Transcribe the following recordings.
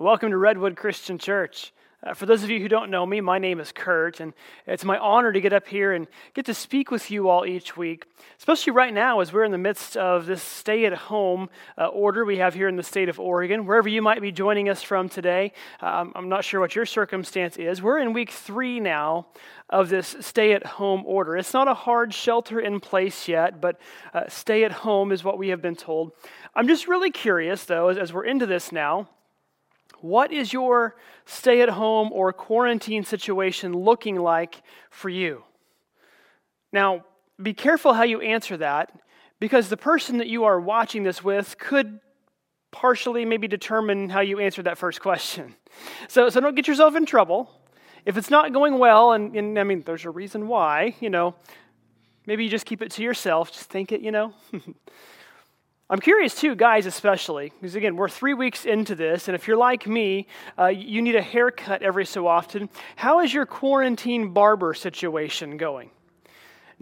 Welcome to Redwood Christian Church. Uh, for those of you who don't know me, my name is Kurt, and it's my honor to get up here and get to speak with you all each week, especially right now as we're in the midst of this stay at home uh, order we have here in the state of Oregon. Wherever you might be joining us from today, um, I'm not sure what your circumstance is. We're in week three now of this stay at home order. It's not a hard shelter in place yet, but uh, stay at home is what we have been told. I'm just really curious, though, as, as we're into this now what is your stay at home or quarantine situation looking like for you? Now, be careful how you answer that because the person that you are watching this with could partially maybe determine how you answer that first question. So, so don't get yourself in trouble. If it's not going well, and, and I mean, there's a reason why, you know, maybe you just keep it to yourself, just think it, you know. I'm curious too, guys, especially, because again, we're three weeks into this, and if you're like me, uh, you need a haircut every so often. How is your quarantine barber situation going?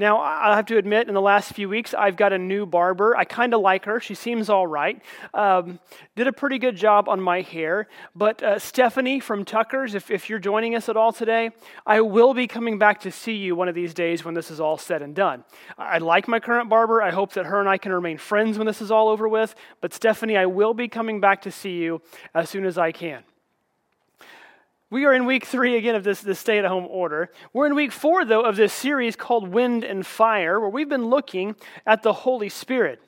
Now, I have to admit, in the last few weeks, I've got a new barber. I kind of like her. She seems all right. Um, did a pretty good job on my hair. But uh, Stephanie from Tucker's, if, if you're joining us at all today, I will be coming back to see you one of these days when this is all said and done. I like my current barber. I hope that her and I can remain friends when this is all over with. But Stephanie, I will be coming back to see you as soon as I can. We are in week three again of this, this stay at home order. We're in week four, though, of this series called Wind and Fire, where we've been looking at the Holy Spirit.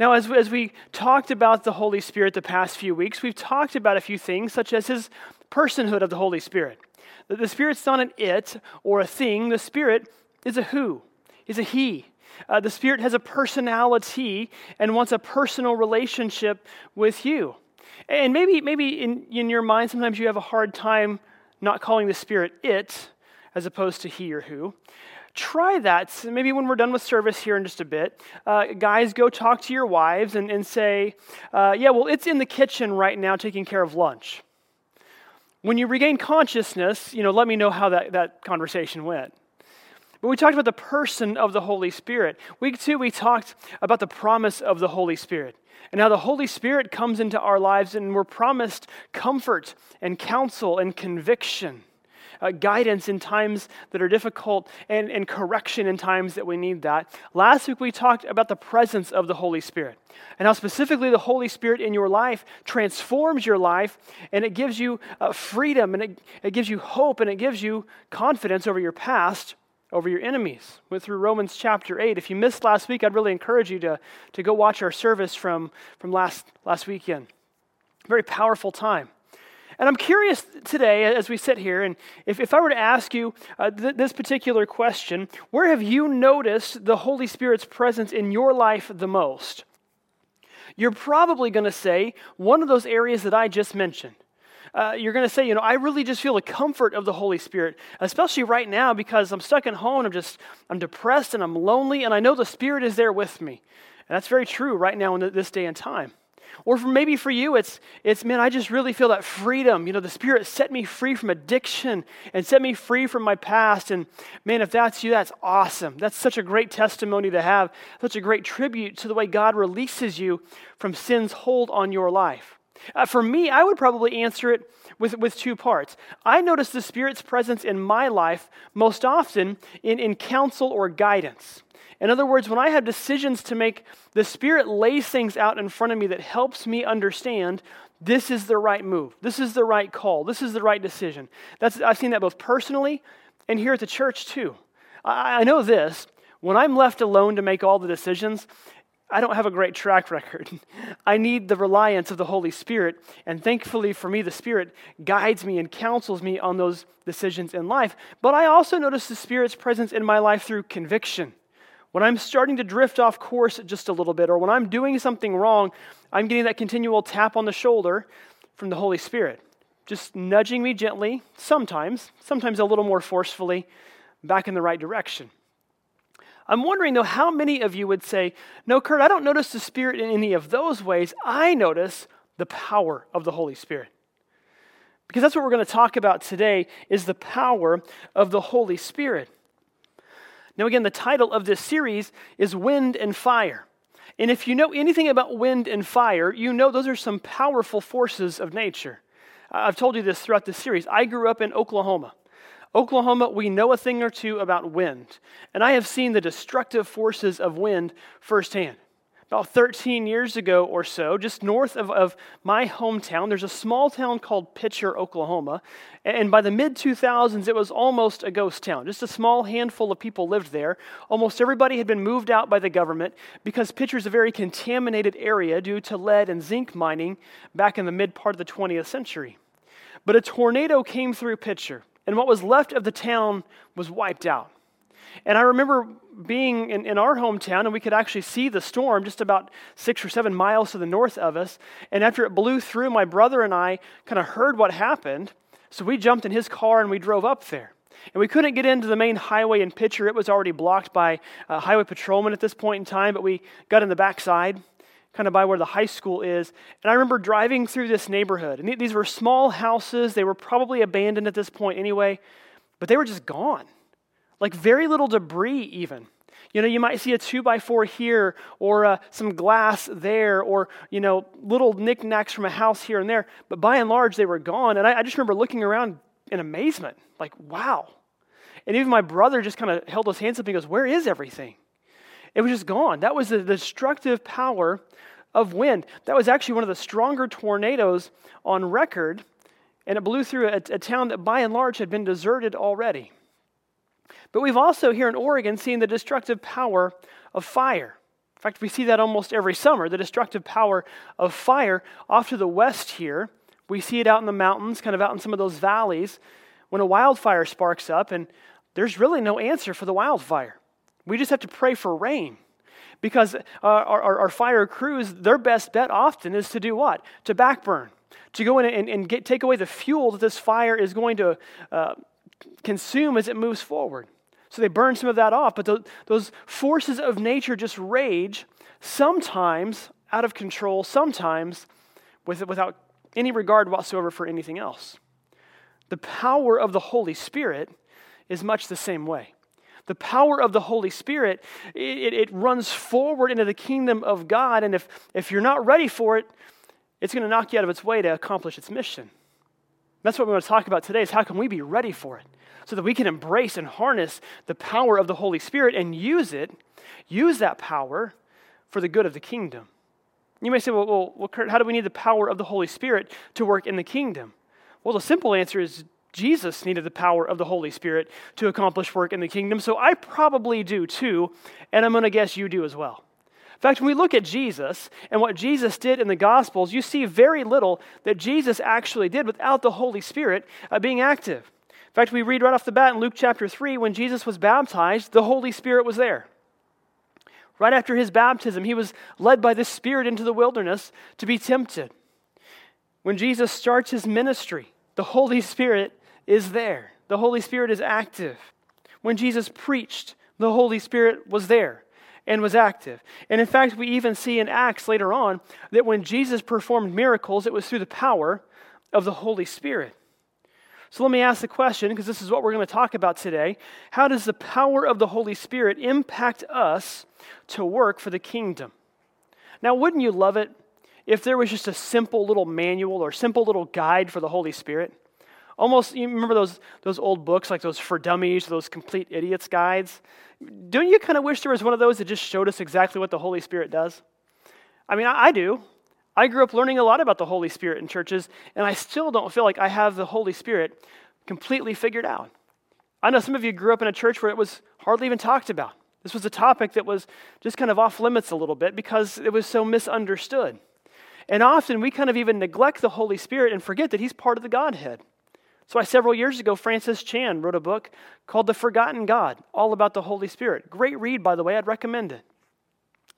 Now, as, as we talked about the Holy Spirit the past few weeks, we've talked about a few things, such as his personhood of the Holy Spirit. That the Spirit's not an it or a thing, the Spirit is a who, is a he. Uh, the Spirit has a personality and wants a personal relationship with you. And maybe, maybe in, in your mind, sometimes you have a hard time not calling the Spirit it as opposed to he or who. Try that. Maybe when we're done with service here in just a bit, uh, guys, go talk to your wives and, and say, uh, Yeah, well, it's in the kitchen right now taking care of lunch. When you regain consciousness, you know, let me know how that, that conversation went. But we talked about the person of the Holy Spirit. Week two, we talked about the promise of the Holy Spirit and how the Holy Spirit comes into our lives and we're promised comfort and counsel and conviction, uh, guidance in times that are difficult, and, and correction in times that we need that. Last week we talked about the presence of the Holy Spirit and how specifically the Holy Spirit in your life transforms your life and it gives you uh, freedom and it, it gives you hope and it gives you confidence over your past over your enemies. Went through Romans chapter 8. If you missed last week, I'd really encourage you to, to go watch our service from, from last, last weekend. Very powerful time. And I'm curious today, as we sit here, and if, if I were to ask you uh, th- this particular question, where have you noticed the Holy Spirit's presence in your life the most? You're probably going to say one of those areas that I just mentioned uh, you're going to say, you know, I really just feel the comfort of the Holy Spirit, especially right now because I'm stuck at home and I'm just, I'm depressed and I'm lonely and I know the Spirit is there with me. And that's very true right now in this day and time. Or for maybe for you, it's, it's, man, I just really feel that freedom. You know, the Spirit set me free from addiction and set me free from my past. And man, if that's you, that's awesome. That's such a great testimony to have, such a great tribute to the way God releases you from sin's hold on your life. Uh, for me, I would probably answer it with, with two parts. I notice the Spirit's presence in my life most often in, in counsel or guidance. In other words, when I have decisions to make, the Spirit lays things out in front of me that helps me understand this is the right move, this is the right call, this is the right decision. That's, I've seen that both personally and here at the church too. I, I know this when I'm left alone to make all the decisions, I don't have a great track record. I need the reliance of the Holy Spirit. And thankfully for me, the Spirit guides me and counsels me on those decisions in life. But I also notice the Spirit's presence in my life through conviction. When I'm starting to drift off course just a little bit, or when I'm doing something wrong, I'm getting that continual tap on the shoulder from the Holy Spirit, just nudging me gently, sometimes, sometimes a little more forcefully, back in the right direction. I'm wondering, though, how many of you would say, No, Kurt, I don't notice the Spirit in any of those ways. I notice the power of the Holy Spirit. Because that's what we're going to talk about today is the power of the Holy Spirit. Now, again, the title of this series is Wind and Fire. And if you know anything about wind and fire, you know those are some powerful forces of nature. I've told you this throughout this series. I grew up in Oklahoma. Oklahoma, we know a thing or two about wind, and I have seen the destructive forces of wind firsthand. About 13 years ago or so, just north of, of my hometown, there's a small town called Picher, Oklahoma. And by the mid 2000s, it was almost a ghost town. Just a small handful of people lived there. Almost everybody had been moved out by the government because Picher is a very contaminated area due to lead and zinc mining back in the mid part of the 20th century. But a tornado came through Picher, and what was left of the town was wiped out. And I remember being in, in, our hometown, and we could actually see the storm just about six or seven miles to the north of us. And after it blew through, my brother and I kind of heard what happened. So we jumped in his car and we drove up there. And we couldn't get into the main highway in Picher. It was already blocked by a highway patrolmen at this point in time, but we got in the backside, kind of by where the high school is. And I remember driving through this neighborhood. And these were small houses. They were probably abandoned at this point anyway, but they were just gone. Like very little debris, even. You know, you might see a two by four here or uh, some glass there or, you know, little knickknacks from a house here and there. But by and large, they were gone. And I, I just remember looking around in amazement, like, wow. And even my brother just kind of held his hands up and goes, Where is everything? It was just gone. That was the destructive power of wind. That was actually one of the stronger tornadoes on record, and it blew through a, a town that by and large had been deserted already. But we've also here in Oregon seen the destructive power of fire. In fact, we see that almost every summer the destructive power of fire. Off to the west here, we see it out in the mountains, kind of out in some of those valleys, when a wildfire sparks up, and there's really no answer for the wildfire. We just have to pray for rain. Because uh, our, our, our, fire crews, their best bet often is to do what? To backburn, to go in and, and get, take away the fuel that this fire is going to uh, consume as it moves forward. So they burn some of that off, but the, those forces of nature just rage, sometimes out of control, sometimes with, without any regard whatsoever for anything else. The power of the Holy Spirit is much the same way. The power of the Holy Spirit, it, it runs forward into the kingdom of God, and if, if you're not ready for it, it's going to knock you out of its way to accomplish its mission. That's what we want to talk about today is how can we be ready for it? So that we can embrace and harness the power of the Holy Spirit and use it, use that power for the good of the kingdom. You may say, well, well, well Kurt, how do we need the power of the Holy Spirit to work in the kingdom? Well, the simple answer is Jesus needed the power of the Holy Spirit to accomplish work in the kingdom, so I probably do too, and I'm going to guess you do as well. In fact, when we look at Jesus and what Jesus did in the Gospels, you see very little that Jesus actually did without the Holy Spirit uh, being active. In fact, we read right off the bat in Luke chapter 3 when Jesus was baptized, the Holy Spirit was there. Right after his baptism, he was led by the Spirit into the wilderness to be tempted. When Jesus starts his ministry, the Holy Spirit is there. The Holy Spirit is active. When Jesus preached, the Holy Spirit was there and was active. And in fact, we even see in Acts later on that when Jesus performed miracles, it was through the power of the Holy Spirit. So let me ask the question, because this is what we're going to talk about today. How does the power of the Holy Spirit impact us to work for the kingdom? Now, wouldn't you love it if there was just a simple little manual or simple little guide for the Holy Spirit? Almost, you remember those, those old books, like those for dummies, those complete idiots guides? Don't you kind of wish there was one of those that just showed us exactly what the Holy Spirit does? I mean, I, I do. I grew up learning a lot about the Holy Spirit in churches, and I still don't feel like I have the Holy Spirit completely figured out. I know some of you grew up in a church where it was hardly even talked about. This was a topic that was just kind of off limits a little bit because it was so misunderstood. And often we kind of even neglect the Holy Spirit and forget that He's part of the Godhead. So, why several years ago, Francis Chan wrote a book called The Forgotten God, all about the Holy Spirit. Great read, by the way, I'd recommend it.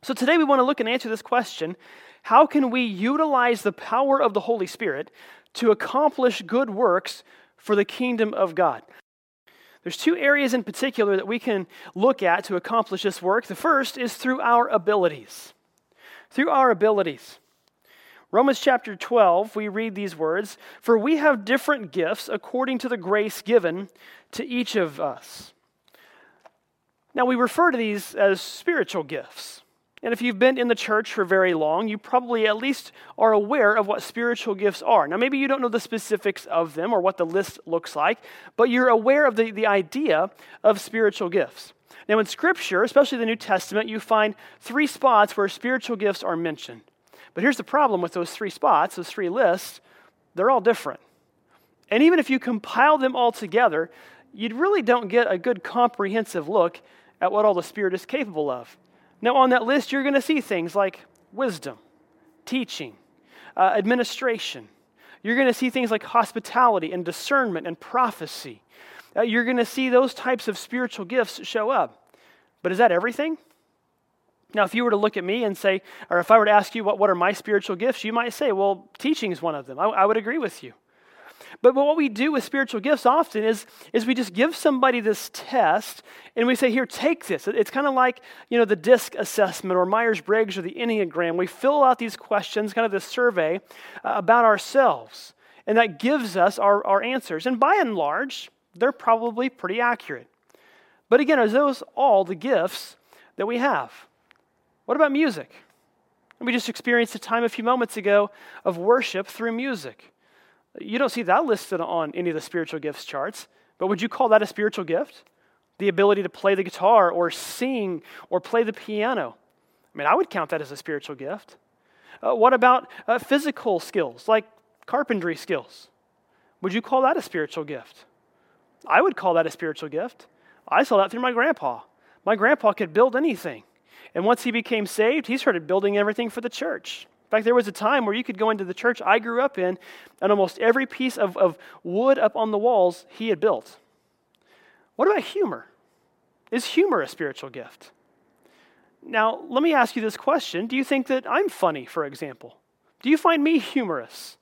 So, today we want to look and answer this question How can we utilize the power of the Holy Spirit to accomplish good works for the kingdom of God? There's two areas in particular that we can look at to accomplish this work. The first is through our abilities. Through our abilities. Romans chapter 12, we read these words For we have different gifts according to the grace given to each of us. Now, we refer to these as spiritual gifts. And if you've been in the church for very long, you probably at least are aware of what spiritual gifts are. Now, maybe you don't know the specifics of them or what the list looks like, but you're aware of the, the idea of spiritual gifts. Now, in Scripture, especially the New Testament, you find three spots where spiritual gifts are mentioned. But here's the problem with those three spots, those three lists they're all different. And even if you compile them all together, you really don't get a good comprehensive look at what all the Spirit is capable of. Now, on that list, you're going to see things like wisdom, teaching, uh, administration. You're going to see things like hospitality and discernment and prophecy. Uh, you're going to see those types of spiritual gifts show up. But is that everything? Now, if you were to look at me and say, or if I were to ask you what, what are my spiritual gifts, you might say, well, teaching is one of them. I, I would agree with you. But, but what we do with spiritual gifts often is, is we just give somebody this test and we say, here, take this. It's kind of like, you know, the DISC assessment or Myers-Briggs or the Enneagram. We fill out these questions, kind of this survey uh, about ourselves. And that gives us our, our answers. And by and large, they're probably pretty accurate. But again, are those all the gifts that we have? What about music? We just experienced a time a few moments ago of worship through music. You don't see that listed on any of the spiritual gifts charts, but would you call that a spiritual gift? The ability to play the guitar or sing or play the piano. I mean, I would count that as a spiritual gift. Uh, what about uh, physical skills like carpentry skills? Would you call that a spiritual gift? I would call that a spiritual gift. I saw that through my grandpa. My grandpa could build anything. And once he became saved, he started building everything for the church. In fact, there was a time where you could go into the church I grew up in, and almost every piece of, of wood up on the walls he had built. What about humor? Is humor a spiritual gift? Now, let me ask you this question Do you think that I'm funny, for example? Do you find me humorous?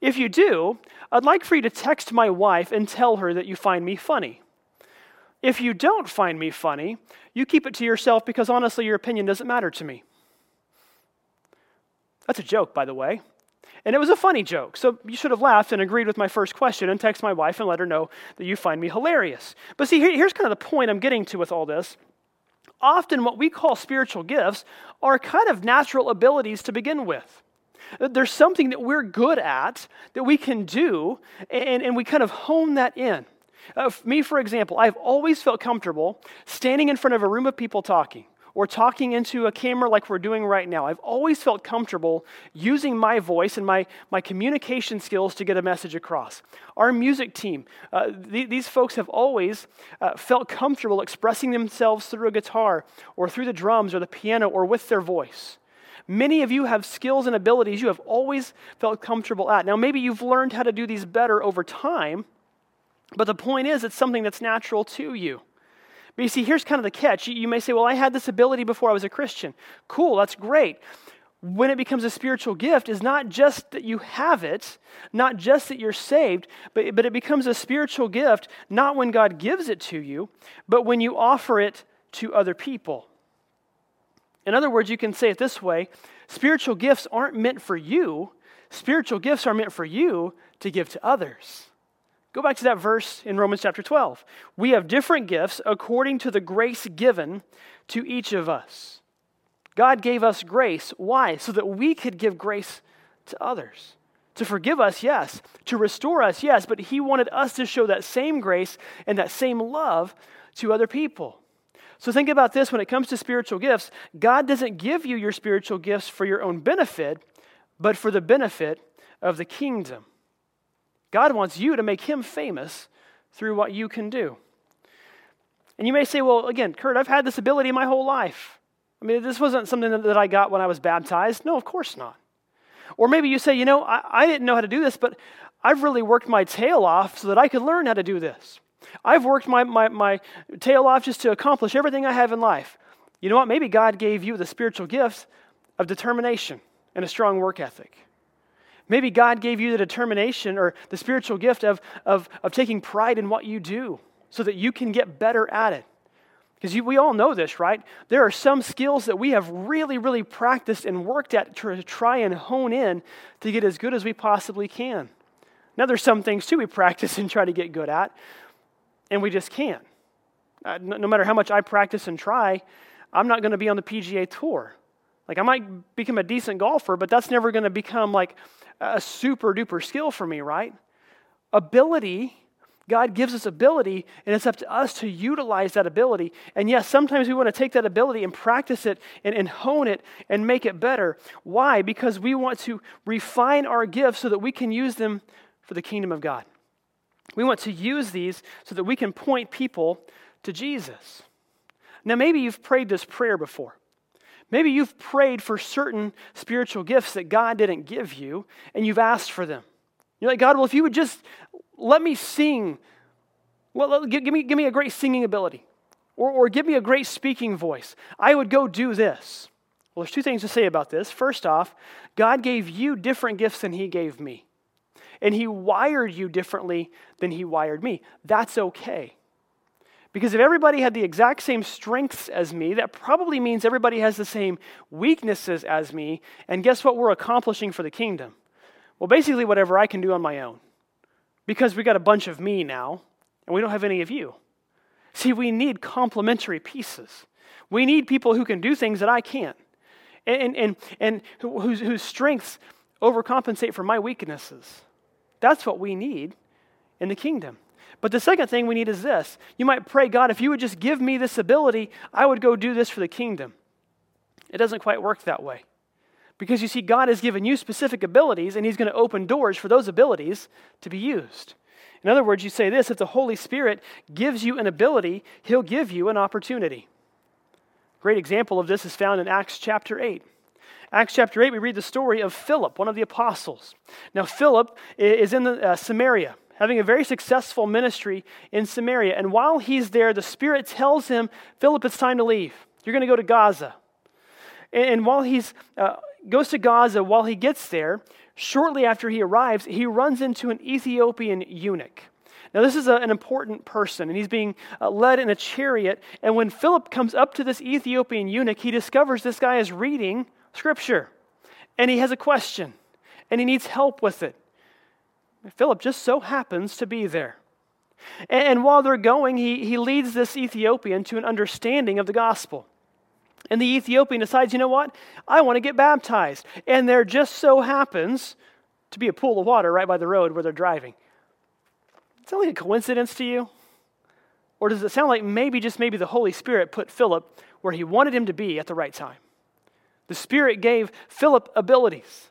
If you do, I'd like for you to text my wife and tell her that you find me funny. If you don't find me funny, you keep it to yourself because honestly, your opinion doesn't matter to me. That's a joke, by the way. And it was a funny joke, so you should have laughed and agreed with my first question and text my wife and let her know that you find me hilarious. But see, here's kind of the point I'm getting to with all this. Often, what we call spiritual gifts are kind of natural abilities to begin with. There's something that we're good at that we can do, and, and we kind of hone that in. Uh, me, for example, I've always felt comfortable standing in front of a room of people talking or talking into a camera like we're doing right now. I've always felt comfortable using my voice and my, my communication skills to get a message across. Our music team, uh, th- these folks have always uh, felt comfortable expressing themselves through a guitar or through the drums or the piano or with their voice. Many of you have skills and abilities you have always felt comfortable at. Now, maybe you've learned how to do these better over time, but the point is, it's something that's natural to you. But you see, here's kind of the catch. You may say, well, I had this ability before I was a Christian. Cool, that's great. When it becomes a spiritual gift, is not just that you have it, not just that you're saved, but, but it becomes a spiritual gift not when God gives it to you, but when you offer it to other people. In other words, you can say it this way spiritual gifts aren't meant for you, spiritual gifts are meant for you to give to others. Go back to that verse in Romans chapter 12. We have different gifts according to the grace given to each of us. God gave us grace. Why? So that we could give grace to others. To forgive us, yes. To restore us, yes. But He wanted us to show that same grace and that same love to other people. So think about this when it comes to spiritual gifts. God doesn't give you your spiritual gifts for your own benefit, but for the benefit of the kingdom. God wants you to make him famous through what you can do. And you may say, well, again, Kurt, I've had this ability my whole life. I mean, this wasn't something that I got when I was baptized. No, of course not. Or maybe you say, you know, I, I didn't know how to do this, but I've really worked my tail off so that I could learn how to do this. I've worked my, my, my tail off just to accomplish everything I have in life. You know what? Maybe God gave you the spiritual gifts of determination and a strong work ethic. Maybe God gave you the determination or the spiritual gift of, of, of taking pride in what you do so that you can get better at it. Because we all know this, right? There are some skills that we have really, really practiced and worked at to try and hone in to get as good as we possibly can. Now, there's some things too we practice and try to get good at, and we just can't. Uh, no, no, matter how much I practice and try, I'm not going to be on the PGA Tour. Like, I might become a decent golfer, but that's never going to become like a super duper skill for me, right? Ability, God gives us ability, and it's up to us to utilize that ability. And yes, sometimes we want to take that ability and practice it and, and hone it and make it better. Why? Because we want to refine our gifts so that we can use them for the kingdom of God. We want to use these so that we can point people to Jesus. Now, maybe you've prayed this prayer before. Maybe you've prayed for certain spiritual gifts that God didn't give you, and you've asked for them. You're like, God, well, if you would just let me sing, well, give, me, give me a great singing ability, or, or give me a great speaking voice, I would go do this. Well, there's two things to say about this. First off, God gave you different gifts than He gave me, and He wired you differently than He wired me. That's okay. Because if everybody had the exact same strengths as me, that probably means everybody has the same weaknesses as me. And guess what we're accomplishing for the kingdom? Well, basically, whatever I can do on my own. Because we got a bunch of me now, and we don't have any of you. See, we need complementary pieces. We need people who can do things that I can't, and, and, and whose, whose strengths overcompensate for my weaknesses. That's what we need in the kingdom. But the second thing we need is this. You might pray, God, if you would just give me this ability, I would go do this for the kingdom. It doesn't quite work that way. Because you see, God has given you specific abilities, and He's going to open doors for those abilities to be used. In other words, you say this if the Holy Spirit gives you an ability, He'll give you an opportunity. A Great example of this is found in Acts chapter 8. Acts chapter 8, we read the story of Philip, one of the apostles. Now, Philip is in the, uh, Samaria having a very successful ministry in Samaria. And while he's there, the Spirit tells him, Philip, it's time to leave. You're going to go to Gaza. And, while he uh, goes to Gaza, while he gets there, shortly after he arrives, he runs into an Ethiopian eunuch. Now, this is a, an important person, and he's being uh, led in a chariot. And when Philip comes up to this Ethiopian eunuch, he discovers this guy is reading scripture. And he has a question, and he needs help with it. Philip just so happens to be there. And while they're going, he, he leads this Ethiopian to an understanding of the gospel. And the Ethiopian decides, you know what? I want to get baptized. And there just so happens to be a pool of water right by the road where they're driving. Does that like a coincidence to you? Or does it sound like maybe, just maybe, the Holy Spirit put Philip where he wanted him to be at the right time? The Spirit gave Philip abilities.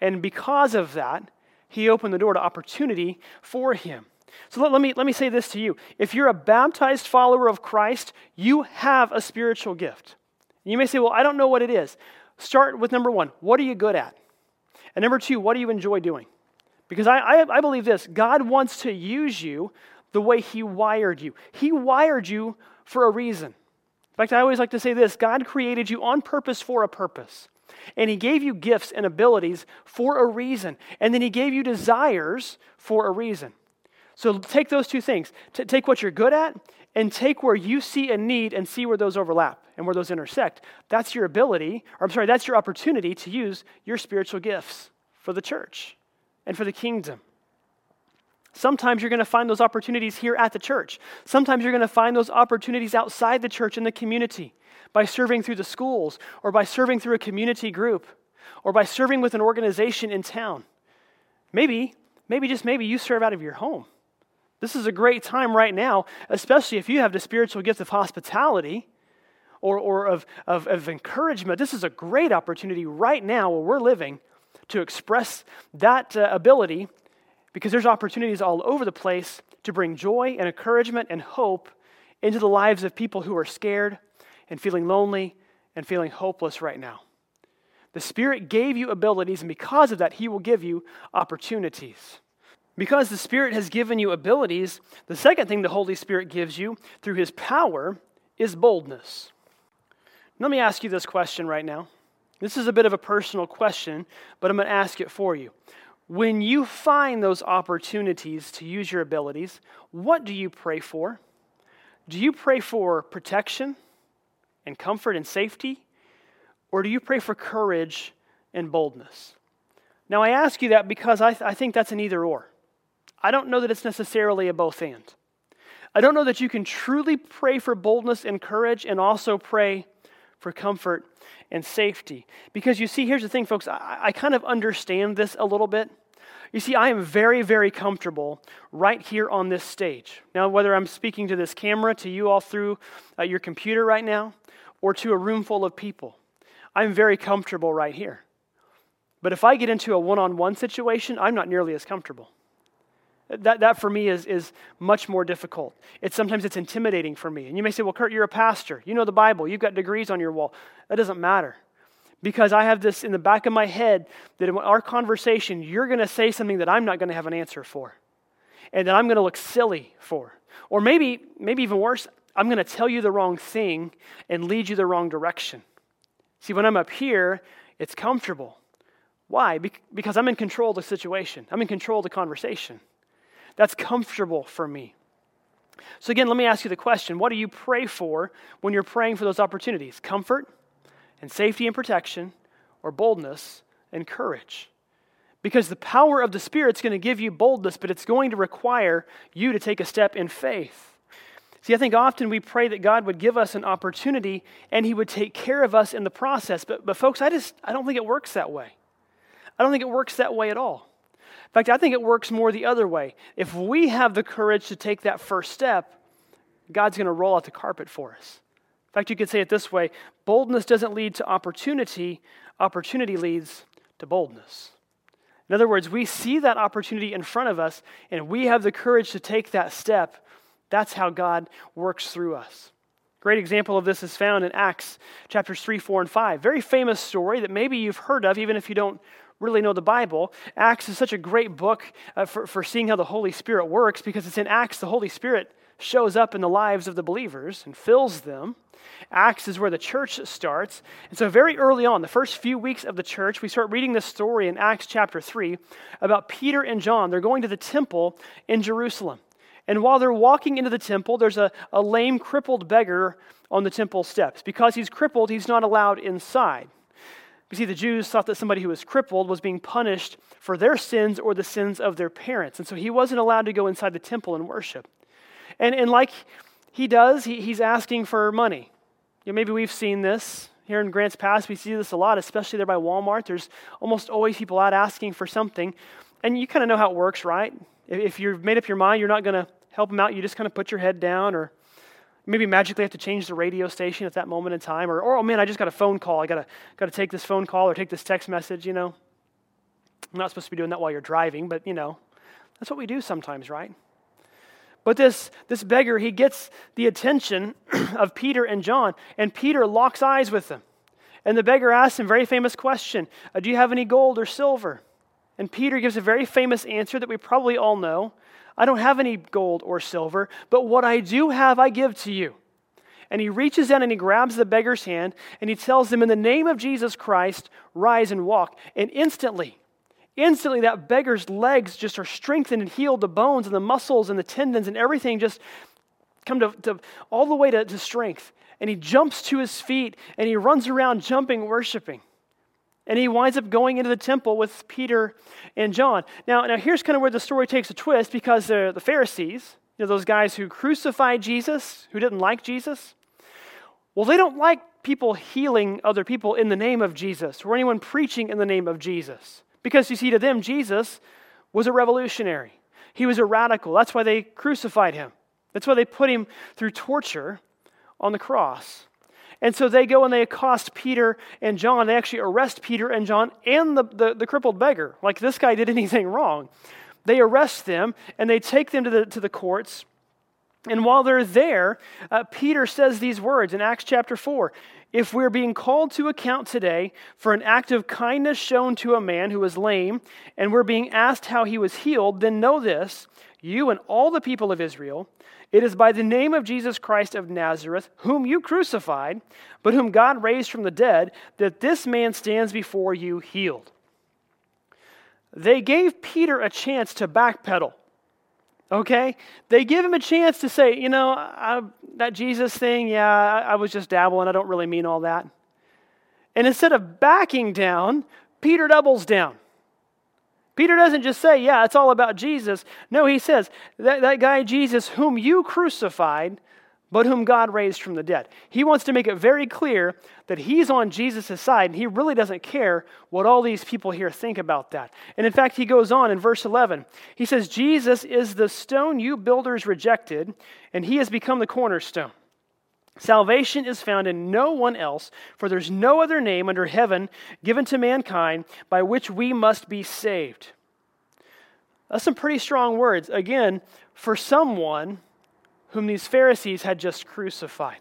And because of that, he opened the door to opportunity for him. So let, let, me, let me say this to you. If you're a baptized follower of Christ, you have a spiritual gift. You may say, well, I don't know what it is. Start with number one what are you good at? And number two, what do you enjoy doing? Because I, I, I believe this God wants to use you the way He wired you. He wired you for a reason. In fact, I always like to say this God created you on purpose for a purpose. And He gave you gifts and abilities for a reason. And then He gave you desires for a reason. So take those two things. T- take what you're good at and take where you see a need and see where those overlap and where those intersect. That's your ability, or I'm sorry, that's your opportunity to use your spiritual gifts for the church and for the kingdom. Sometimes you're going to find those opportunities here at the church. Sometimes you're going to find those opportunities outside the church in the community by serving through the schools, or by serving through a community group, or by serving with an organization in town. Maybe, maybe just maybe you serve out of your home. This is a great time right now, especially if you have the spiritual gift of hospitality or, or of, of, of encouragement. This is a great opportunity right now where we're living to express that uh, ability because there's opportunities all over the place to bring joy and encouragement and hope into the lives of people who are scared and feeling lonely and feeling hopeless right now. The Spirit gave you abilities, and because of that, He will give you opportunities. Because the Spirit has given you abilities, the second thing the Holy Spirit gives you through His power is boldness. Let me ask you this question right now. This is a bit of a personal question, but I'm going to ask it for you. When you find those opportunities to use your abilities, what do you pray for? Do you pray for protection? and comfort and safety? Or do you pray for courage and boldness? Now, I ask you that because I, th- I think that's an either or. I don't know that it's necessarily a both and. I don't know that you can truly pray for boldness and courage and also pray for comfort and safety. Because you see, here's the thing, folks, I, I kind of understand this a little bit. You see, I am very, very comfortable right here on this stage. Now, whether I'm speaking to this camera, to you all through uh, your computer right now, or to a room full of people, I'm very comfortable right here. But if I get into a one on one situation, I'm not nearly as comfortable. That, that for me is, is much more difficult. It's sometimes it's intimidating for me. And you may say, well, Kurt, you're a pastor. You know the Bible. You've got degrees on your wall. That doesn't matter. Because I have this in the back of my head that in our conversation, you're going to say something that I'm not going to have an answer for. And that I'm going to look silly for. Or maybe, maybe even worse, I'm going to tell you the wrong thing and lead you the wrong direction. See, when I'm up here, it's comfortable. Why? Because I'm in control of the situation, I'm in control of the conversation. That's comfortable for me. So, again, let me ask you the question what do you pray for when you're praying for those opportunities? Comfort and safety and protection, or boldness and courage? Because the power of the Spirit is going to give you boldness, but it's going to require you to take a step in faith. See, I think often we pray that God would give us an opportunity and He would take care of us in the process. But, but folks, I just I don't think it works that way. I don't think it works that way at all. In fact, I think it works more the other way. If we have the courage to take that first step, God's going to roll out the carpet for us. In fact, you could say it this way boldness doesn't lead to opportunity, opportunity leads to boldness. In other words, we see that opportunity in front of us and we have the courage to take that step. That's how God works through us. Great example of this is found in Acts chapters 3, 4, and 5. Very famous story that maybe you've heard of, even if you don't really know the Bible. Acts is such a great book uh, for, for seeing how the Holy Spirit works because it's in Acts the Holy Spirit shows up in the lives of the believers and fills them. Acts is where the church starts. And so, very early on, the first few weeks of the church, we start reading this story in Acts chapter 3 about Peter and John. They're going to the temple in Jerusalem. And while they're walking into the temple, there's a, a lame, crippled beggar on the temple steps. Because he's crippled, he's not allowed inside. You see, the Jews thought that somebody who was crippled was being punished for their sins or the sins of their parents. And so he wasn't allowed to go inside the temple and worship. And, and like he does, he, he's asking for money. You know, maybe we've seen this here in Grants Pass. We see this a lot, especially there by Walmart. There's almost always people out asking for something. And you kind of know how it works, right? If you've made up your mind, you're not going to help them out, you just kind of put your head down or maybe magically have to change the radio station at that moment in time or, or oh man i just got a phone call. I gotta gotta take this phone call or take this text message you know? I'm not supposed to be doing that while you're driving but you know that's what we do sometimes right? But this this beggar he gets the attention of peter and john and peter locks eyes with them. And the beggar asks him a very famous question. Uh, do you have any gold or silver and peter gives a very famous answer that we probably all know I don't have any gold or silver, but what I do have, I give to you. And he reaches down and he grabs the beggar's hand and he tells him, In the name of Jesus Christ, rise and walk. And instantly, instantly, that beggar's legs just are strengthened and healed. The bones and the muscles and the tendons and everything just come to, to all the way to, to strength. And he jumps to his feet and he runs around jumping, worshiping. And he winds up going into the temple with Peter and John. Now, now here's kind of where the story takes a twist because the, the Pharisees, you know, those guys who crucified Jesus, who didn't like Jesus, well, they don't like people healing other people in the name of Jesus or anyone preaching in the name of Jesus. Because you see, to them, Jesus was a revolutionary, he was a radical. That's why they crucified him, that's why they put him through torture on the cross. And so they go and they accost Peter and John. They actually arrest Peter and John and the, the, the, crippled beggar. Like this guy did anything wrong. They arrest them and they take them to the, to the courts. And while they're there, uh, Peter says these words in Acts chapter 4 If we're being called to account today for an act of kindness shown to a man who was lame, and we're being asked how he was healed, then know this, you and all the people of Israel it is by the name of Jesus Christ of Nazareth, whom you crucified, but whom God raised from the dead, that this man stands before you healed. They gave Peter a chance to backpedal. Okay? They give him a chance to say, you know, I, that Jesus thing, yeah, I, I was just dabbling. I don't really mean all that. And instead of backing down, Peter doubles down. Peter doesn't just say, yeah, it's all about Jesus. No, he says, that, that guy Jesus, whom you crucified, but whom God raised from the dead. He wants to make it very clear that he's on Jesus' side, and he really doesn't care what all these people here think about that. And in fact, he goes on in verse 11. He says, Jesus is the stone you builders rejected, and he has become the cornerstone. Salvation is found in no one else, for there's no other name under heaven given to mankind by which we must be saved. That's some pretty strong words. Again, for someone whom these Pharisees had just crucified.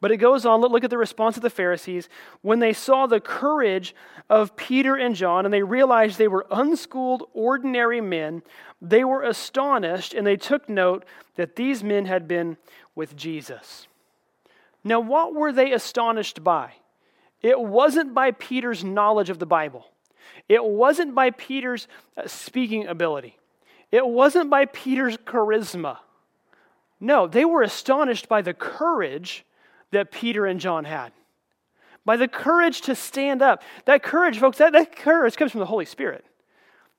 But it goes on, look at the response of the Pharisees. When they saw the courage of Peter and John and they realized they were unschooled, ordinary men, they were astonished and they took note that these men had been with Jesus. Now, what were they astonished by? It wasn't by Peter's knowledge of the Bible, it wasn't by Peter's uh, speaking ability, it wasn't by Peter's charisma. No, they were astonished by the courage that Peter and John had. By the courage to stand up. That courage, folks, that, that courage comes from the Holy Spirit.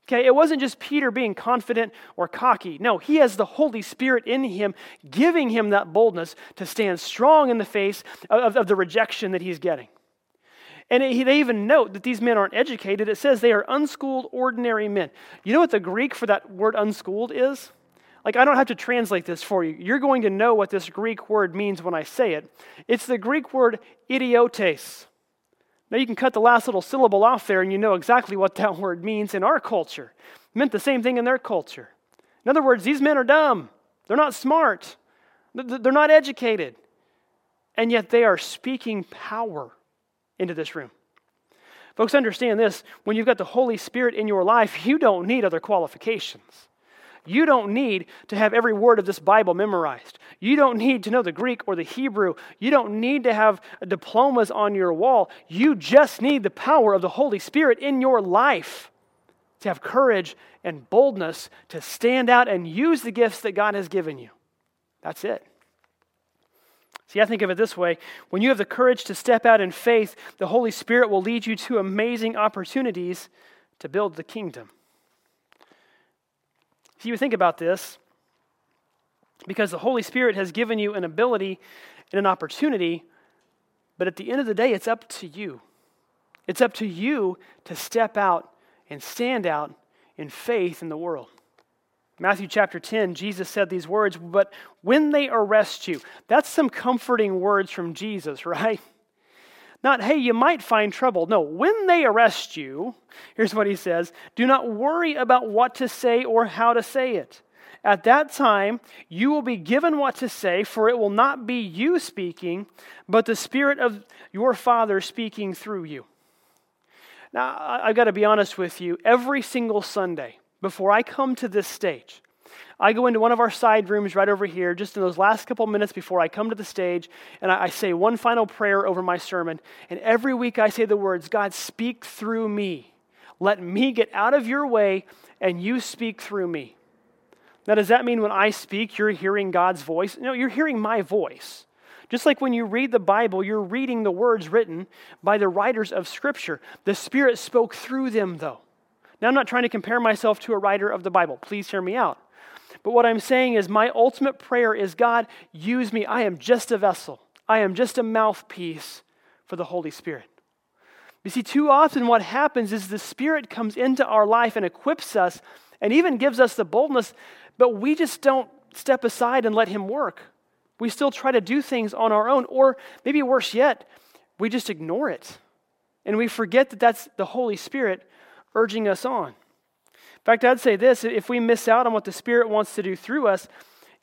Okay, it wasn't just Peter being confident or cocky. No, he has the Holy Spirit in him, giving him that boldness to stand strong in the face of, of the rejection that he's getting. And it, they even note that these men aren't educated. It says they are unschooled, ordinary men. You know what the Greek for that word unschooled is? Like, I don't have to translate this for you. You're going to know what this Greek word means when I say it. It's the Greek word idiotes. Now, you can cut the last little syllable off there and you know exactly what that word means in our culture. It meant the same thing in their culture. In other words, these men are dumb. They're not smart. They're not educated. And yet they are speaking power into this room. Folks, understand this when you've got the Holy Spirit in your life, you don't need other qualifications. You don't need to have every word of this Bible memorized. You don't need to know the Greek or the Hebrew. You don't need to have diplomas on your wall. You just need the power of the Holy Spirit in your life to have courage and boldness to stand out and use the gifts that God has given you. That's it. See, I think of it this way when you have the courage to step out in faith, the Holy Spirit will lead you to amazing opportunities to build the kingdom. If you think about this, because the Holy Spirit has given you an ability and an opportunity, but at the end of the day, it's up to you. It's up to you to step out and stand out in faith in the world. Matthew chapter 10, Jesus said these words, but when they arrest you, that's some comforting words from Jesus, right? Not, hey, you might find trouble. No, when they arrest you, here's what he says do not worry about what to say or how to say it. At that time, you will be given what to say, for it will not be you speaking, but the Spirit of your Father speaking through you. Now, I've got to be honest with you. Every single Sunday, before I come to this stage, I go into one of our side rooms right over here, just in those last couple minutes before I come to the stage, and I, I say one final prayer over my sermon. And every week I say the words, God, speak through me. Let me get out of your way, and you speak through me. Now, does that mean when I speak, you're hearing God's voice? No, you're hearing my voice. Just like when you read the Bible, you're reading the words written by the writers of Scripture. The Spirit spoke through them, though. Now, I'm not trying to compare myself to a writer of the Bible. Please hear me out. But what I'm saying is, my ultimate prayer is God, use me. I am just a vessel, I am just a mouthpiece for the Holy Spirit. You see, too often what happens is the Spirit comes into our life and equips us and even gives us the boldness, but we just don't step aside and let Him work. We still try to do things on our own, or maybe worse yet, we just ignore it. And we forget that that's the Holy Spirit urging us on fact, I'd say this if we miss out on what the Spirit wants to do through us,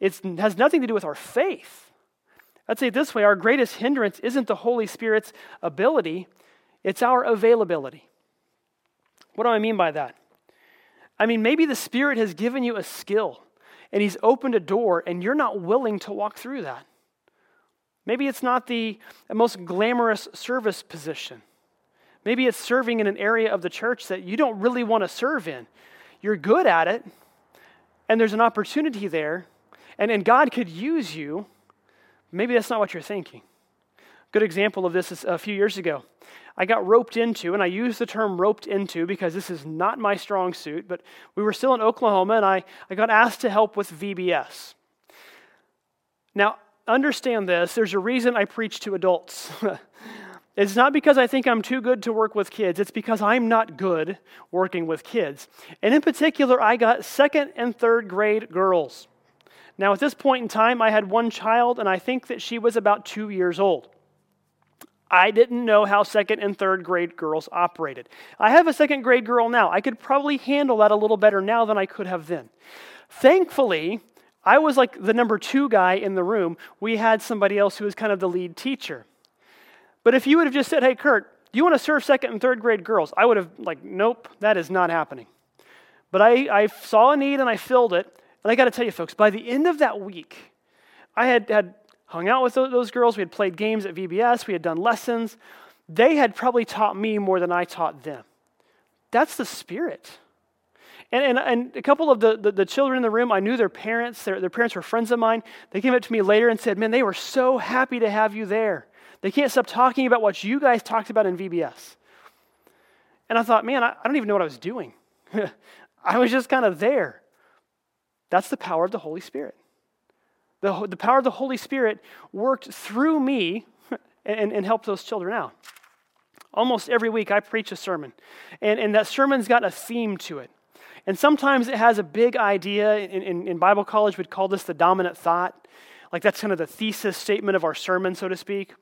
it has nothing to do with our faith. I'd say this way our greatest hindrance isn't the Holy Spirit's ability, it's our availability. What do I mean by that? I mean, maybe the Spirit has given you a skill and He's opened a door and you're not willing to walk through that. Maybe it's not the most glamorous service position. Maybe it's serving in an area of the church that you don't really want to serve in you're good at it, and there's an opportunity there, and, and God could use you, maybe that's not what you're thinking. Good example of this is a few years ago. I got roped into, and I use the term roped into because this is not my strong suit, but we were still in Oklahoma, and I, I got asked to help with VBS. Now, understand this there's a reason I preach to adults. it's not because I think I'm too good to work with kids, it's because I'm not good working with kids. And in particular, I got second and third grade girls. Now, at this point in time, I had one child, and I think that she was about two years old. I didn't know how second and third grade girls operated. I have a second grade girl now. I could probably handle that a little better now than I could have then. Thankfully, I was like the number two guy in the room. We had somebody else who was kind of the lead teacher. But if you would have just said, hey, Kurt, do you want to serve second and third grade girls? I would have, like, nope, that is not happening. But I, I saw a need and I filled it. And I got to tell you, folks, by the end of that week, I had, had hung out with those girls. We had played games at VBS. We had done lessons. They had probably taught me more than I taught them. That's the spirit. And, and, and a couple of the, the, the, children in the room, I knew their parents. Their, their parents were friends of mine. They came up to me later and said, Man, they were so happy to have you there. They can't stop talking about what you guys talked about in VBS. And I thought, Man, I, don't even know what I was doing. I was just kind of there. That's the power of the Holy Spirit. The, the power of the Holy Spirit worked through me and, and helped those children out. Almost every week, I preach a sermon, and, and that sermon's got a theme to it. And sometimes it has a big idea. In, in, in, Bible college, we'd call this the dominant thought. Like that's kind of the thesis statement of our sermon, so to speak.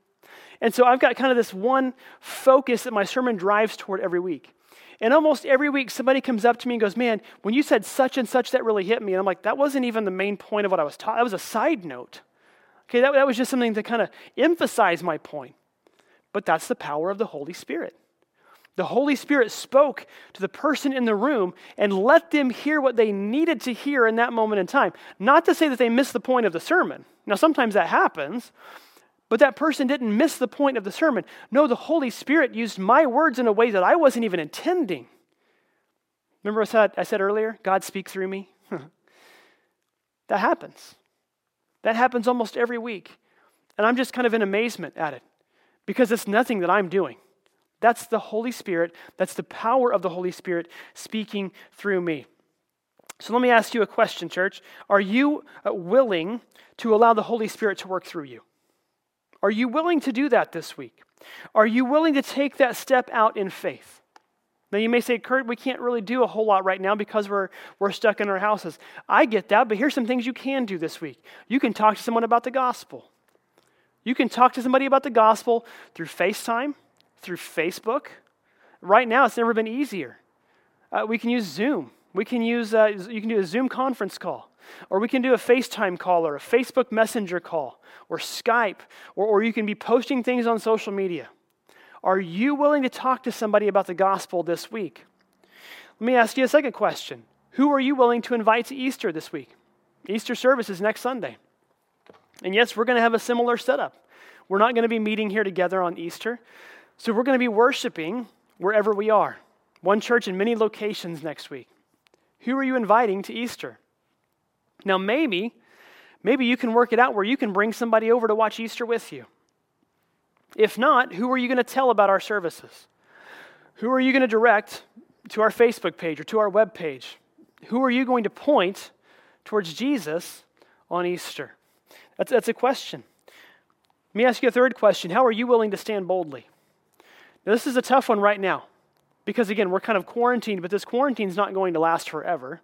And so I've got kind of this one focus that my sermon drives toward every week. And almost every week, somebody comes up to me and goes, Man, when you said such and such, that really hit me. And I'm like, That wasn't even the main point of what I was taught. That was a side note. Okay, that, that was just something to kind of emphasize my point. But that's the power of the Holy Spirit. The Holy Spirit spoke to the person in the room and let them hear what they needed to hear in that moment in time. Not to say that they missed the point of the sermon. Now, sometimes that happens, but that person didn't miss the point of the sermon. No, the Holy Spirit used my words in a way that I wasn't even intending. Remember I said, I said earlier, God speaks through me? that happens. That happens almost every week. And I'm just kind of in amazement at it because it's nothing that I'm doing. That's the Holy Spirit, that's the power of the Holy Spirit speaking through me. So let me ask you a question, church. Are you uh, willing to allow the Holy Spirit to work through you? Are you willing to do that this week? Are you willing to take that step out in faith? Now, you may say, Kurt, we can't really do a whole lot right now because we're, we're stuck in our houses. I get that, but here's some things you can do this week. You can talk to someone about the gospel. You can talk to somebody about the gospel through FaceTime, through Facebook. Right now, it's never been easier. Uh, we can use Zoom. We can use, uh, you can do a Zoom conference call. Or we can do a FaceTime call or a Facebook Messenger call or Skype, or, or you can be posting things on social media. Are you willing to talk to somebody about the gospel this week? Let me ask you a second question Who are you willing to invite to Easter this week? Easter service is next Sunday. And yes, we're going to have a similar setup. We're not going to be meeting here together on Easter. So we're going to be worshiping wherever we are. One church in many locations next week. Who are you inviting to Easter? Now, maybe, maybe you can work it out where you can bring somebody over to watch Easter with you. If not, who are you going to tell about our services? Who are you going to direct to our Facebook page or to our web page? Who are you going to point towards Jesus on Easter? That's, that's a question. Let me ask you a third question. How are you willing to stand boldly? Now, this is a tough one right now because, again, we're kind of quarantined, but this quarantine is not going to last forever.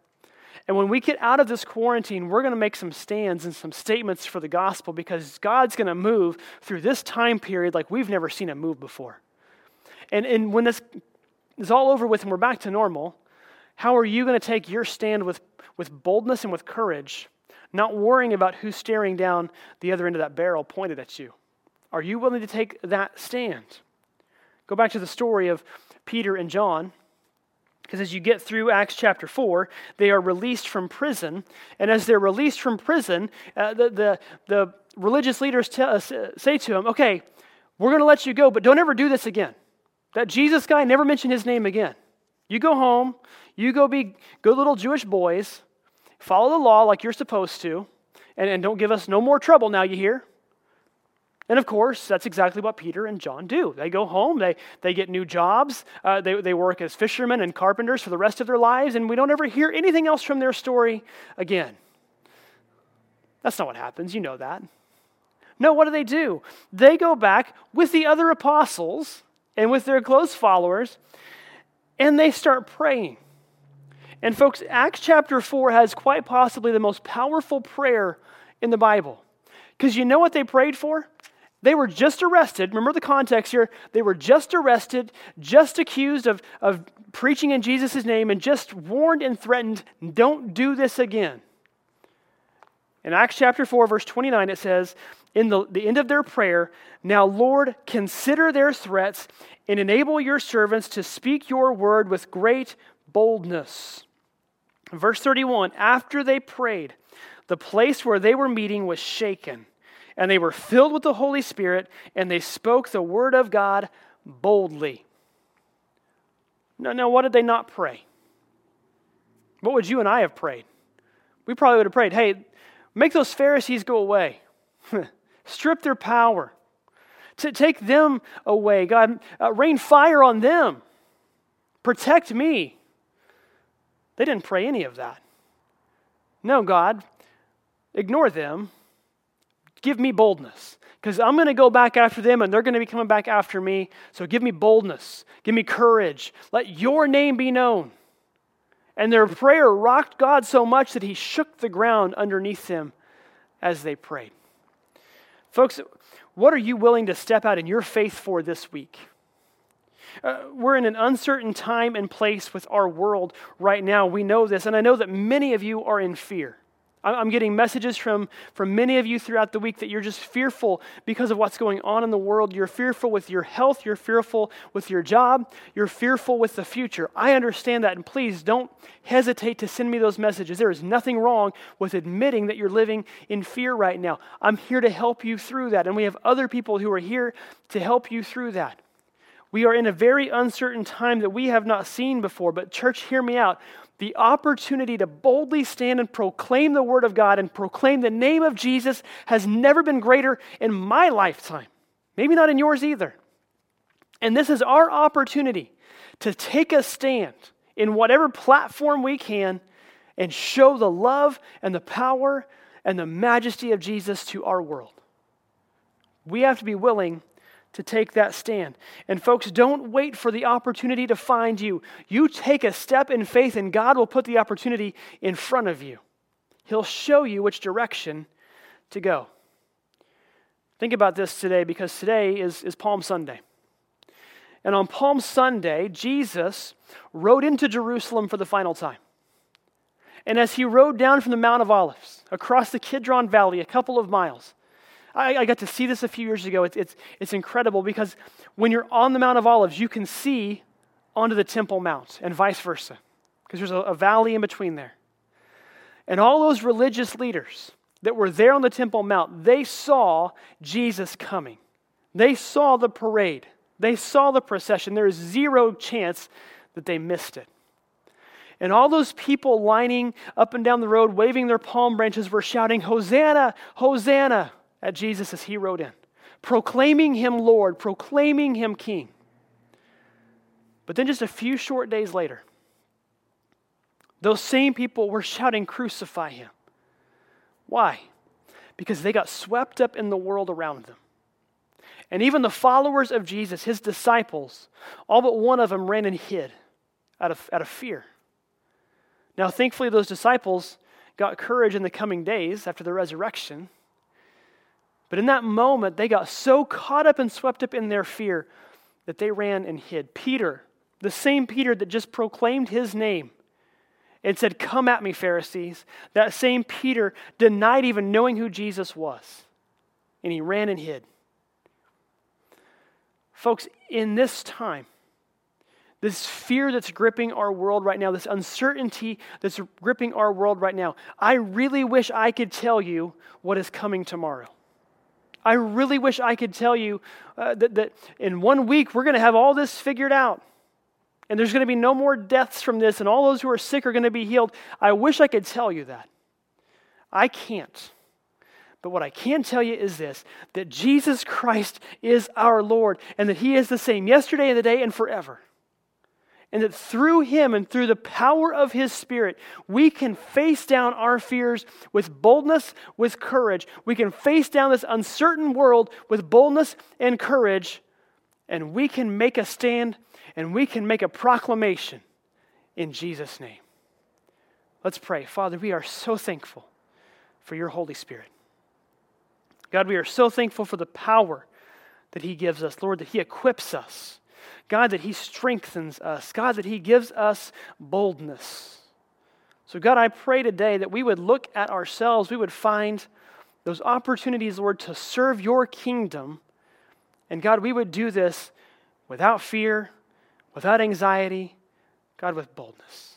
And when we get out of this quarantine, we're going to make some stands and some statements for the gospel because God's going to move through this time period like we've never seen him move before. And, and when this is all over with and we're back to normal, how are you going to take your stand with, with boldness and with courage, not worrying about who's staring down the other end of that barrel pointed at you? Are you willing to take that stand? Go back to the story of Peter and John. Because as you get through Acts chapter 4, they are released from prison. And as they're released from prison, uh, the, the, the, religious leaders tell, uh, say to them, okay, we're going to let you go, but don't ever do this again. That Jesus guy, never mention his name again. You go home, you go be good little Jewish boys, follow the law like you're supposed to, and, and don't give us no more trouble now, you hear? And of course, that's exactly what Peter and John do. They go home, they, they get new jobs, uh, they, they work as fishermen and carpenters for the rest of their lives, and we don't ever hear anything else from their story again. That's not what happens. You know that. No, what do they do? They go back with the other apostles and with their close followers, and they start praying. And, folks, Acts chapter 4 has quite possibly the most powerful prayer in the Bible. Because you know what they prayed for? They were just arrested. Remember the context here. They were just arrested, just accused of, of preaching in Jesus' name, and just warned and threatened don't do this again. In Acts chapter 4, verse 29, it says, in the, the end of their prayer, Now, Lord, consider their threats and enable your servants to speak your word with great boldness. Verse 31 After they prayed, the place where they were meeting was shaken, and they were filled with the Holy Spirit, and they spoke the word of God boldly. No, no, what did they not pray? What would you and I have prayed? We probably would have prayed, hey, make those Pharisees go away, strip their power, to take them away. God, uh, rain fire on them, protect me. They didn't pray any of that. No, God, ignore them. Give me boldness because I'm going to go back after them and they're going to be coming back after me. So give me boldness. Give me courage. Let your name be known. And their prayer rocked God so much that he shook the ground underneath them as they prayed. Folks, what are you willing to step out in your faith for this week? Uh, we're in an uncertain time and place with our world right now. We know this, and I know that many of you are in fear. I'm getting messages from, from many of you throughout the week that you're just fearful because of what's going on in the world. You're fearful with your health. You're fearful with your job. You're fearful with the future. I understand that. And please don't hesitate to send me those messages. There is nothing wrong with admitting that you're living in fear right now. I'm here to help you through that. And we have other people who are here to help you through that. We are in a very uncertain time that we have not seen before. But, church, hear me out. The opportunity to boldly stand and proclaim the Word of God and proclaim the name of Jesus has never been greater in my lifetime. Maybe not in yours either. And this is our opportunity to take a stand in whatever platform we can and show the love and the power and the majesty of Jesus to our world. We have to be willing to take that stand. And folks, don't wait for the opportunity to find you. You take a step in faith, and God will put the opportunity in front of you. He'll show you which direction to go. Think about this today because today is, is Palm Sunday. And on Palm Sunday, Jesus rode into Jerusalem for the final time. And as he rode down from the Mount of Olives across the Kidron Valley, a couple of miles, I, I got to see this a few years ago. It's, it's, it's incredible because when you're on the Mount of Olives, you can see onto the Temple Mount and vice versa because there's a, a valley in between there. And all those religious leaders that were there on the Temple Mount, they saw Jesus coming. They saw the parade. They saw the procession. There is zero chance that they missed it. And all those people lining up and down the road, waving their palm branches, were shouting, Hosanna, Hosanna at Jesus as he rode in, proclaiming him Lord, proclaiming him King. But then just a few short days later, those same people were shouting, Crucify him. Why? Because they got swept up in the world around them. And even the followers of Jesus, his disciples, all but one of them ran and hid out of, out of fear. Now, thankfully, those disciples got courage in the coming days after the resurrection but in that moment, they got so caught up and swept up in their fear that they ran and hid. Peter, the same Peter that just proclaimed his name and said, Come at me, Pharisees, that same Peter denied even knowing who Jesus was. And he ran and hid. Folks, in this time, this fear that's gripping our world right now, this uncertainty that's gripping our world right now, I really wish I could tell you what is coming tomorrow. I really wish I could tell you uh, that, that in one week we're going to have all this figured out. And there's going to be no more deaths from this, and all those who are sick are going to be healed. I wish I could tell you that. I can't. But what I can tell you is this that Jesus Christ is our Lord, and that He is the same yesterday and today and forever. And that through him and through the power of his spirit, we can face down our fears with boldness, with courage. We can face down this uncertain world with boldness and courage, and we can make a stand and we can make a proclamation in Jesus' name. Let's pray. Father, we are so thankful for your Holy Spirit. God, we are so thankful for the power that He gives us, Lord, that He equips us. God, that He strengthens us. God, that He gives us boldness. So, God, I pray today that we would look at ourselves, we would find those opportunities, Lord, to serve your kingdom. And God, we would do this without fear, without anxiety, God, with boldness.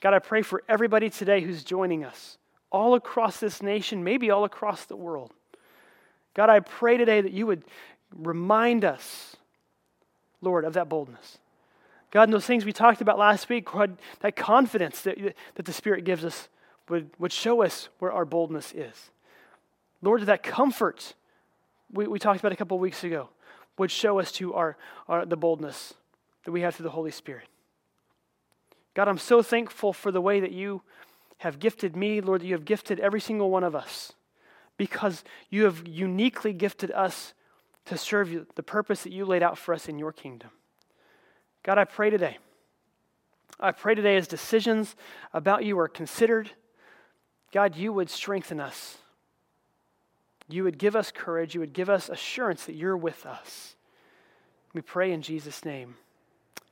God, I pray for everybody today who's joining us, all across this nation, maybe all across the world. God, I pray today that you would remind us, Lord, of that boldness. God, and those things we talked about last week, God, that confidence that, that the Spirit gives us would, would show us where our boldness is. Lord, that comfort we, we talked about a couple weeks ago would show us to our, our, the boldness that we have through the Holy Spirit. God, I'm so thankful for the way that you have gifted me, Lord, that you have gifted every single one of us because you have uniquely gifted us to serve you, the purpose that you laid out for us in your kingdom. God, I pray today. I pray today as decisions about you are considered, God, you would strengthen us. You would give us courage. You would give us assurance that you're with us. We pray in Jesus' name.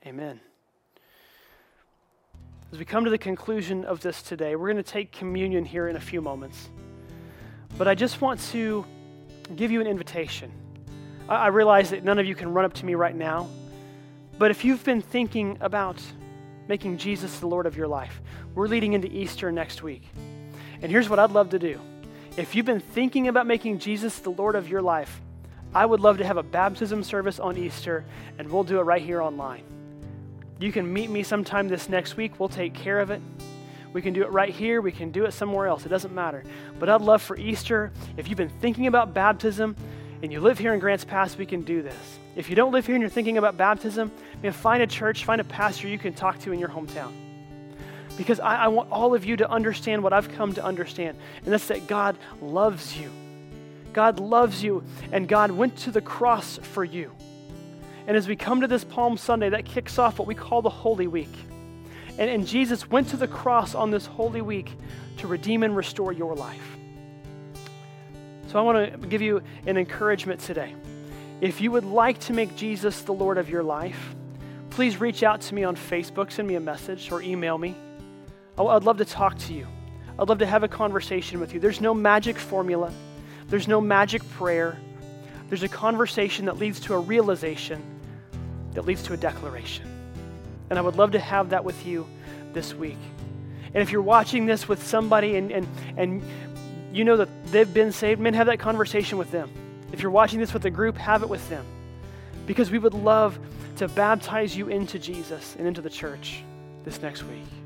Amen. As we come to the conclusion of this today, we're going to take communion here in a few moments. But I just want to give you an invitation. I realize that none of you can run up to me right now, but if you've been thinking about making Jesus the Lord of your life, we're leading into Easter next week. And here's what I'd love to do. If you've been thinking about making Jesus the Lord of your life, I would love to have a baptism service on Easter, and we'll do it right here online. You can meet me sometime this next week. We'll take care of it. We can do it right here. We can do it somewhere else. It doesn't matter. But I'd love for Easter, if you've been thinking about baptism and you live here in Grants Pass, we can do this. If you don't live here and you're thinking about baptism, man, find a church, find a pastor you can talk to in your hometown. Because I, I want all of you to understand what I've come to understand, and that's that God loves you. God loves you, and God went to the cross for you. And as we come to this Palm Sunday, that kicks off what we call the Holy Week. And, and Jesus went to the cross on this Holy Week to redeem and restore your life. So I want to give you an encouragement today. If you would like to make Jesus the Lord of your life, please reach out to me on Facebook, send me a message, or email me. I'd love to talk to you. I'd love to have a conversation with you. There's no magic formula, there's no magic prayer. There's a conversation that leads to a realization that leads to a declaration. And I would love to have that with you this week. And if you're watching this with somebody and, and, and you know that they've been saved, men, have that conversation with them. If you're watching this with a group, have it with them. Because we would love to baptize you into Jesus and into the church this next week.